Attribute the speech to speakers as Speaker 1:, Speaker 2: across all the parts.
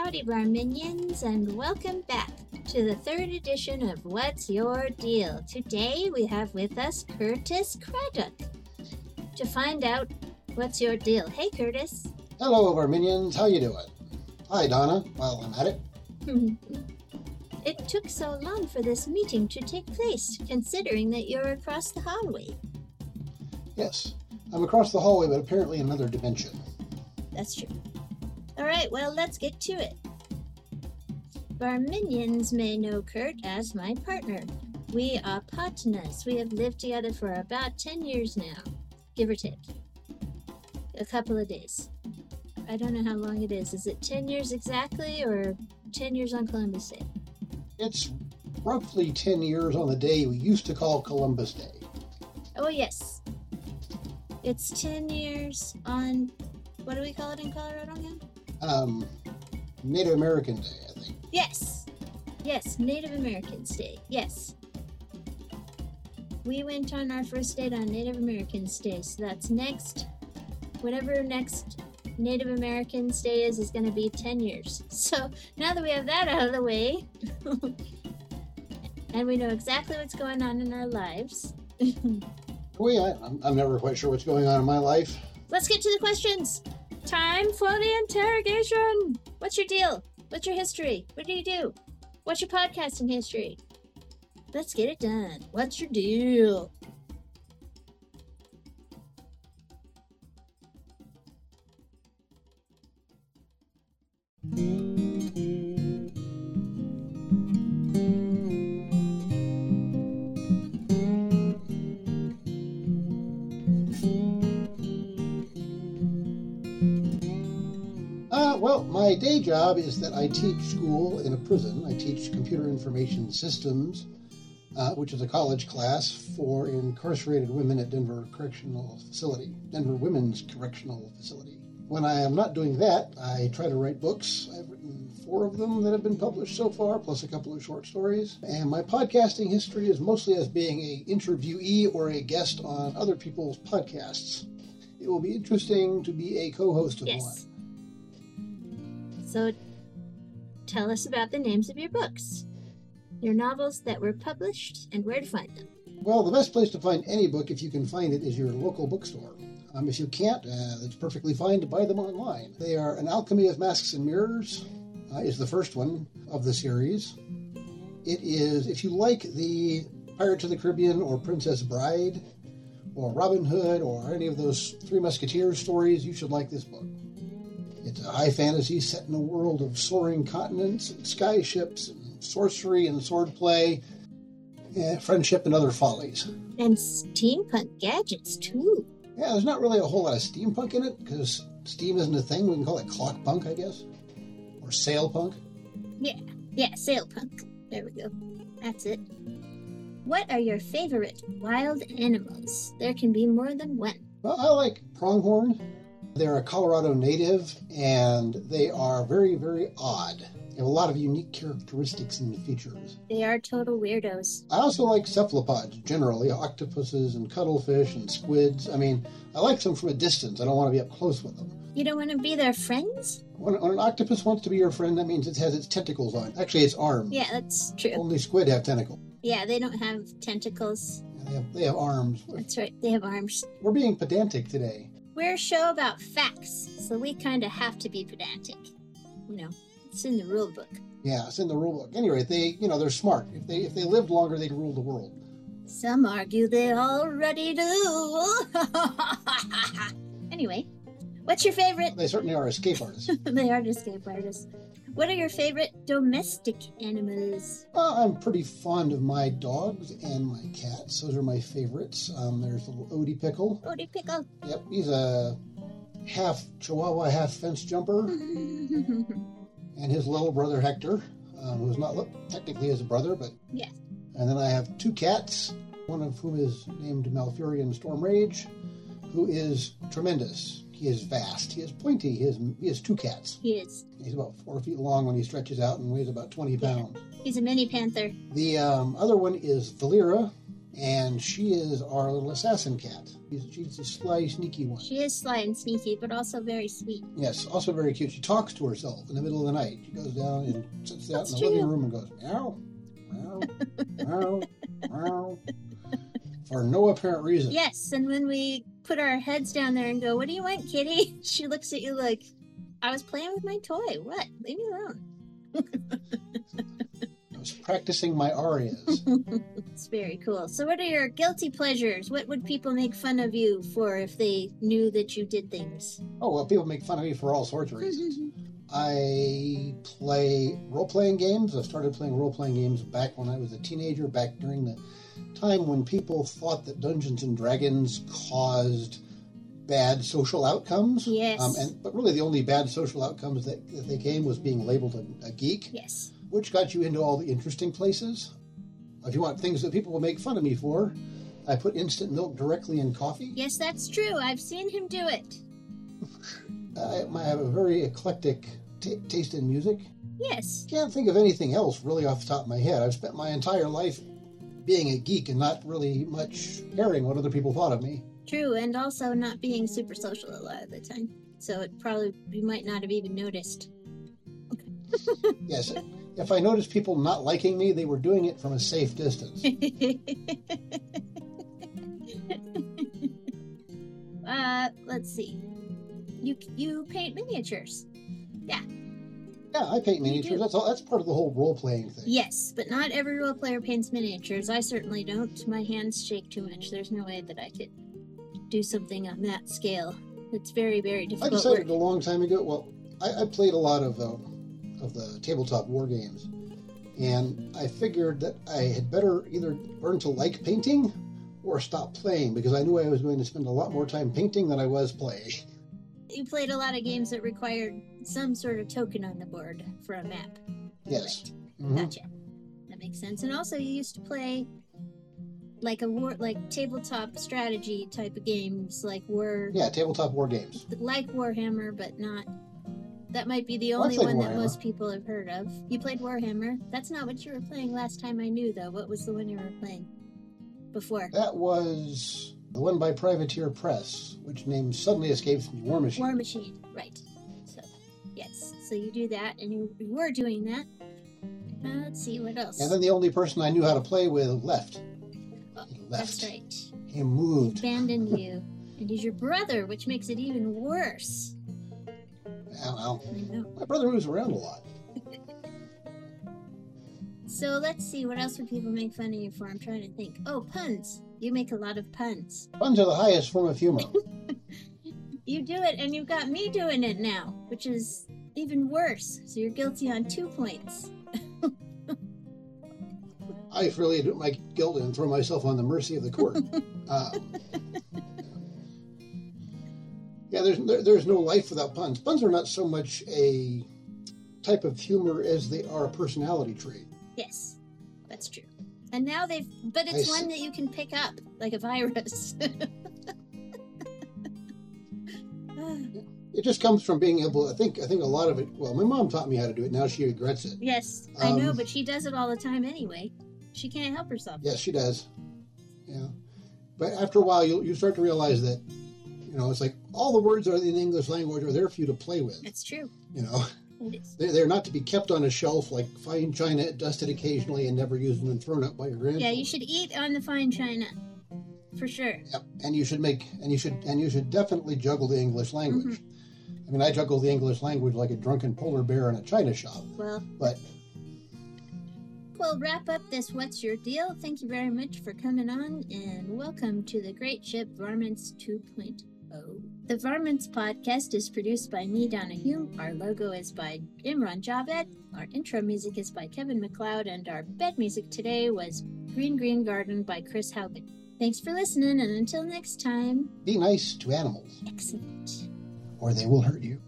Speaker 1: Howdy, bar minions, and welcome back to the third edition of What's Your Deal. Today we have with us Curtis Craddock to find out what's your deal. Hey, Curtis.
Speaker 2: Hello, our minions. How you doing? Hi, Donna. While I'm at it,
Speaker 1: it took so long for this meeting to take place, considering that you're across the hallway.
Speaker 2: yes, I'm across the hallway, but apparently in another dimension.
Speaker 1: That's true. All right, well, let's get to it. Our minions may know Kurt as my partner. We are partners. We have lived together for about 10 years now, give or take. A couple of days. I don't know how long it is. Is it 10 years exactly or 10 years on Columbus Day?
Speaker 2: It's roughly 10 years on the day we used to call Columbus Day.
Speaker 1: Oh, yes. It's 10 years on, what do we call it in Colorado again?
Speaker 2: Um, Native American Day, I think.
Speaker 1: Yes. Yes, Native Americans Day. Yes. We went on our first date on Native Americans Day, so that's next, whatever next Native Americans Day is, is going to be 10 years. So now that we have that out of the way, and we know exactly what's going on in our lives,
Speaker 2: Oh, yeah, I'm, I'm never quite sure what's going on in my life.
Speaker 1: let's get to the questions. Time for the interrogation. What's your deal? What's your history? What do you do? What's your podcasting history? Let's get it done. What's your deal?
Speaker 2: Day job is that I teach school in a prison. I teach computer information systems, uh, which is a college class for incarcerated women at Denver Correctional Facility, Denver Women's Correctional Facility. When I am not doing that, I try to write books. I've written four of them that have been published so far, plus a couple of short stories. And my podcasting history is mostly as being a interviewee or a guest on other people's podcasts. It will be interesting to be a co-host of one.
Speaker 1: So tell us about the names of your books, your novels that were published, and where to find them.
Speaker 2: Well, the best place to find any book, if you can find it, is your local bookstore. Um, if you can't, uh, it's perfectly fine to buy them online. They are An Alchemy of Masks and Mirrors, uh, is the first one of the series. It is, if you like the Pirates of the Caribbean or Princess Bride or Robin Hood or any of those Three Musketeers stories, you should like this book. It's a high fantasy set in a world of soaring continents and sky ships and sorcery and swordplay, eh, friendship and other follies.
Speaker 1: And steampunk gadgets, too.
Speaker 2: Yeah, there's not really a whole lot of steampunk in it because steam isn't a thing. We can call it clock punk, I guess, or sail punk.
Speaker 1: Yeah, sailpunk. There we go. That's it. What are your favorite wild animals? There can be more than one.
Speaker 2: Well, I like pronghorn. They're a Colorado native and they are very, very odd. They have a lot of unique characteristics and features.
Speaker 1: They are total weirdos.
Speaker 2: I also like cephalopods generally, octopuses and cuttlefish and squids. I mean, I like them from a distance. I don't want to be up close with them.
Speaker 1: You don't want to be their friends?
Speaker 2: When, when an octopus wants to be your friend, that means it has its tentacles on. Actually, it's arms.
Speaker 1: Yeah, that's true.
Speaker 2: Only squid have tentacles.
Speaker 1: Yeah, they don't have tentacles.
Speaker 2: They have, they have arms.
Speaker 1: That's right, they have arms.
Speaker 2: We're being pedantic today.
Speaker 1: We're a show about facts, so we kind of have to be pedantic. You know, it's in the rule book.
Speaker 2: Yeah, it's in the rule book. Anyway, they, you know, they're smart. If they if they lived longer, they'd rule the world.
Speaker 1: Some argue they already do. anyway, what's your favorite?
Speaker 2: They certainly are escape artists.
Speaker 1: they are escape artists. What are your favorite domestic animals?
Speaker 2: well, I'm pretty fond of my dogs and my cats. Those are my favorites. Um, there's little Odie Pickle.
Speaker 1: Odie Pickle.
Speaker 2: Yep, he's a half Chihuahua, half fence jumper. and his little brother Hector, um, who's not technically his brother, but
Speaker 1: Yes.
Speaker 2: And then I have two cats, one of whom is named Malfurion Stormrage, who is tremendous. He is vast. He is pointy. He has, he has two cats.
Speaker 1: he is.
Speaker 2: He's about four feet long when he stretches out and weighs about 20 pounds.
Speaker 1: He's a mini panther.
Speaker 2: The um, other one is Valera, and she is our little assassin cat. She's, she's a sly, sneaky one.
Speaker 1: She is sly and sneaky, but also very sweet.
Speaker 2: Yes, also very cute. She talks to herself in the middle of the night. She goes down and sits out
Speaker 1: That's
Speaker 2: in the
Speaker 1: true.
Speaker 2: living room and goes meow, meow, meow, meow, for no apparent reason.
Speaker 1: Yes, and when we put our heads down there and go, What do you want, kitty? She looks at you like, I was playing with my toy. What? Leave me alone.
Speaker 2: I was practicing my arias.
Speaker 1: It's very cool. So, what are your guilty pleasures? What would people make fun of you for if they knew that you did things?
Speaker 2: oh well, people make fun of me for all sorts of reasons. I play role playing games. I started playing role playing games back when I was a teenager, back during the time when people thought that Dungeons and Dragons caused bad social outcomes.
Speaker 1: Yes.
Speaker 2: Um, and but really, the only bad social outcomes that, that they came was being labeled a, a geek,
Speaker 1: yes.
Speaker 2: which got you into all the interesting places. If you want things that people will make fun of me for, I put instant milk directly in coffee.
Speaker 1: Yes, that's true. I've seen him do it.
Speaker 2: I, I have a very eclectic t- taste in music.
Speaker 1: Yes.
Speaker 2: Can't think of anything else really off the top of my head. I've spent my entire life being a geek and not really much caring what other people thought of me.
Speaker 1: True, and also not being super social a lot of the time. So it probably you might not have even noticed.
Speaker 2: Yes, if I noticed people not liking me, they were doing it from a safe distance.
Speaker 1: uh, let's see. You you paint miniatures.
Speaker 2: Yeah, I paint miniatures. That's all. That's part of the whole role playing thing.
Speaker 1: Yes, but not every role player paints miniatures. I certainly don't. My hands shake too much. There's no way that I could do something on that scale. It's very, very difficult.
Speaker 2: I decided a long time ago. Well, I, I played a lot of uh, of the tabletop war games, and I figured that I had better either learn to like painting or stop playing because I knew I was going to spend a lot more time painting than I was playing.
Speaker 1: You played a lot of games that required some sort of token on the board for a map.
Speaker 2: Yes.
Speaker 1: Right.
Speaker 2: Mhm.
Speaker 1: Gotcha. That makes sense. And also, you used to play like a war, like tabletop strategy type of games, like War,
Speaker 2: Yeah, tabletop war games.
Speaker 1: like Warhammer, but not. That might be the only one that most people have heard of. You played Warhammer. That's not what you were playing last time I knew, though. What was the one you were playing before?
Speaker 2: That was the one by Privateer Press, which name suddenly escapes me. Warmachine.
Speaker 1: War Machine, right. So, yes. So you do that, and you, you were doing that. Uh, let's see, what else?
Speaker 2: And then the only person I knew how to play with left.
Speaker 1: Oh,
Speaker 2: he
Speaker 1: That's
Speaker 2: left.
Speaker 1: right.
Speaker 2: He moved.
Speaker 1: abandoned you. And he's your brother, which makes it even worse.
Speaker 2: Well,
Speaker 1: I know.
Speaker 2: my brother moves around a lot.
Speaker 1: So let's see, what else would people make fun of you for? I'm trying to think. Oh, puns. You make a lot of puns.
Speaker 2: Puns are the highest form of humor.
Speaker 1: You do it, and you've got me doing it now, which is even worse. So you're guilty on two points.
Speaker 2: I freely admit my guilt and throw myself on the mercy of the court. um, yeah, there's there, there's no life without puns. Puns are not so much a type of humor as they are a personality trait.
Speaker 1: Yes, that's true. And now they've, but
Speaker 2: I
Speaker 1: it's
Speaker 2: see.
Speaker 1: one that you can pick up like a virus.
Speaker 2: It just comes from being able. I think I think a lot of it. Well, my mom taught me how to do it. Now she regrets it.
Speaker 1: yes, I know,
Speaker 2: Um,
Speaker 1: but she does it all the time anyway. She can't help herself.
Speaker 2: Yes, she does. Yeah, but after a while, you you start to realize that you know it's like all the words are in the English language are there for you to play with.
Speaker 1: It's true.
Speaker 2: You know. They're, they're not to be kept on a shelf like fine china, dusted occasionally and never used and thrown out by your grandchildren.
Speaker 1: Yeah, you should eat on the fine china, for sure.
Speaker 2: Yep. And you should make and you should and you should definitely juggle the English language. Mm-hmm. I mean, I juggle the English language like a drunken polar bear in a china shop.
Speaker 1: Well,
Speaker 2: But
Speaker 1: we'll wrap up this What's Your Deal. Thank you very much for coming on, and welcome to the great ship Varmints 2.0. The Varmints podcast is produced by me, Donna Hume. Our logo is by Imran Javed. Our intro music is by Kevin MacLeod, and our bed music today was Green Green Garden by Chris Haugen. Thanks for listening, and until next time,
Speaker 2: be nice to animals,
Speaker 1: excellent.
Speaker 2: or they will hurt you.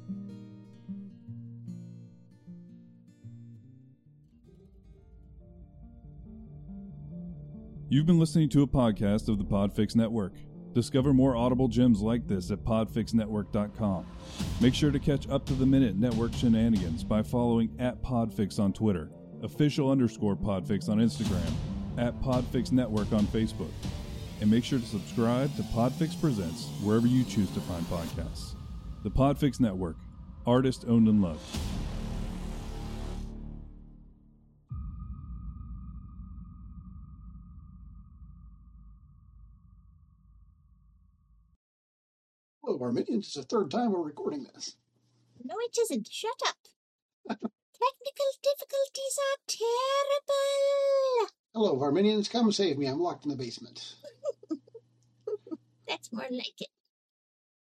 Speaker 3: You've been listening to a podcast of the Podfix Network. Discover more audible gems like this at podfixnetwork.com. Make sure to catch up to the minute network shenanigans by following at Podfix on Twitter, official underscore Podfix on Instagram, at Podfix Network on Facebook. And make sure to subscribe to Podfix Presents wherever you choose to find podcasts. The Podfix Network, artist owned and loved.
Speaker 2: Arminians. It's the third time we're recording this.
Speaker 1: No, it isn't. Shut up. Technical difficulties are terrible.
Speaker 2: Hello, Arminians. Come save me. I'm locked in the basement.
Speaker 1: That's more like it.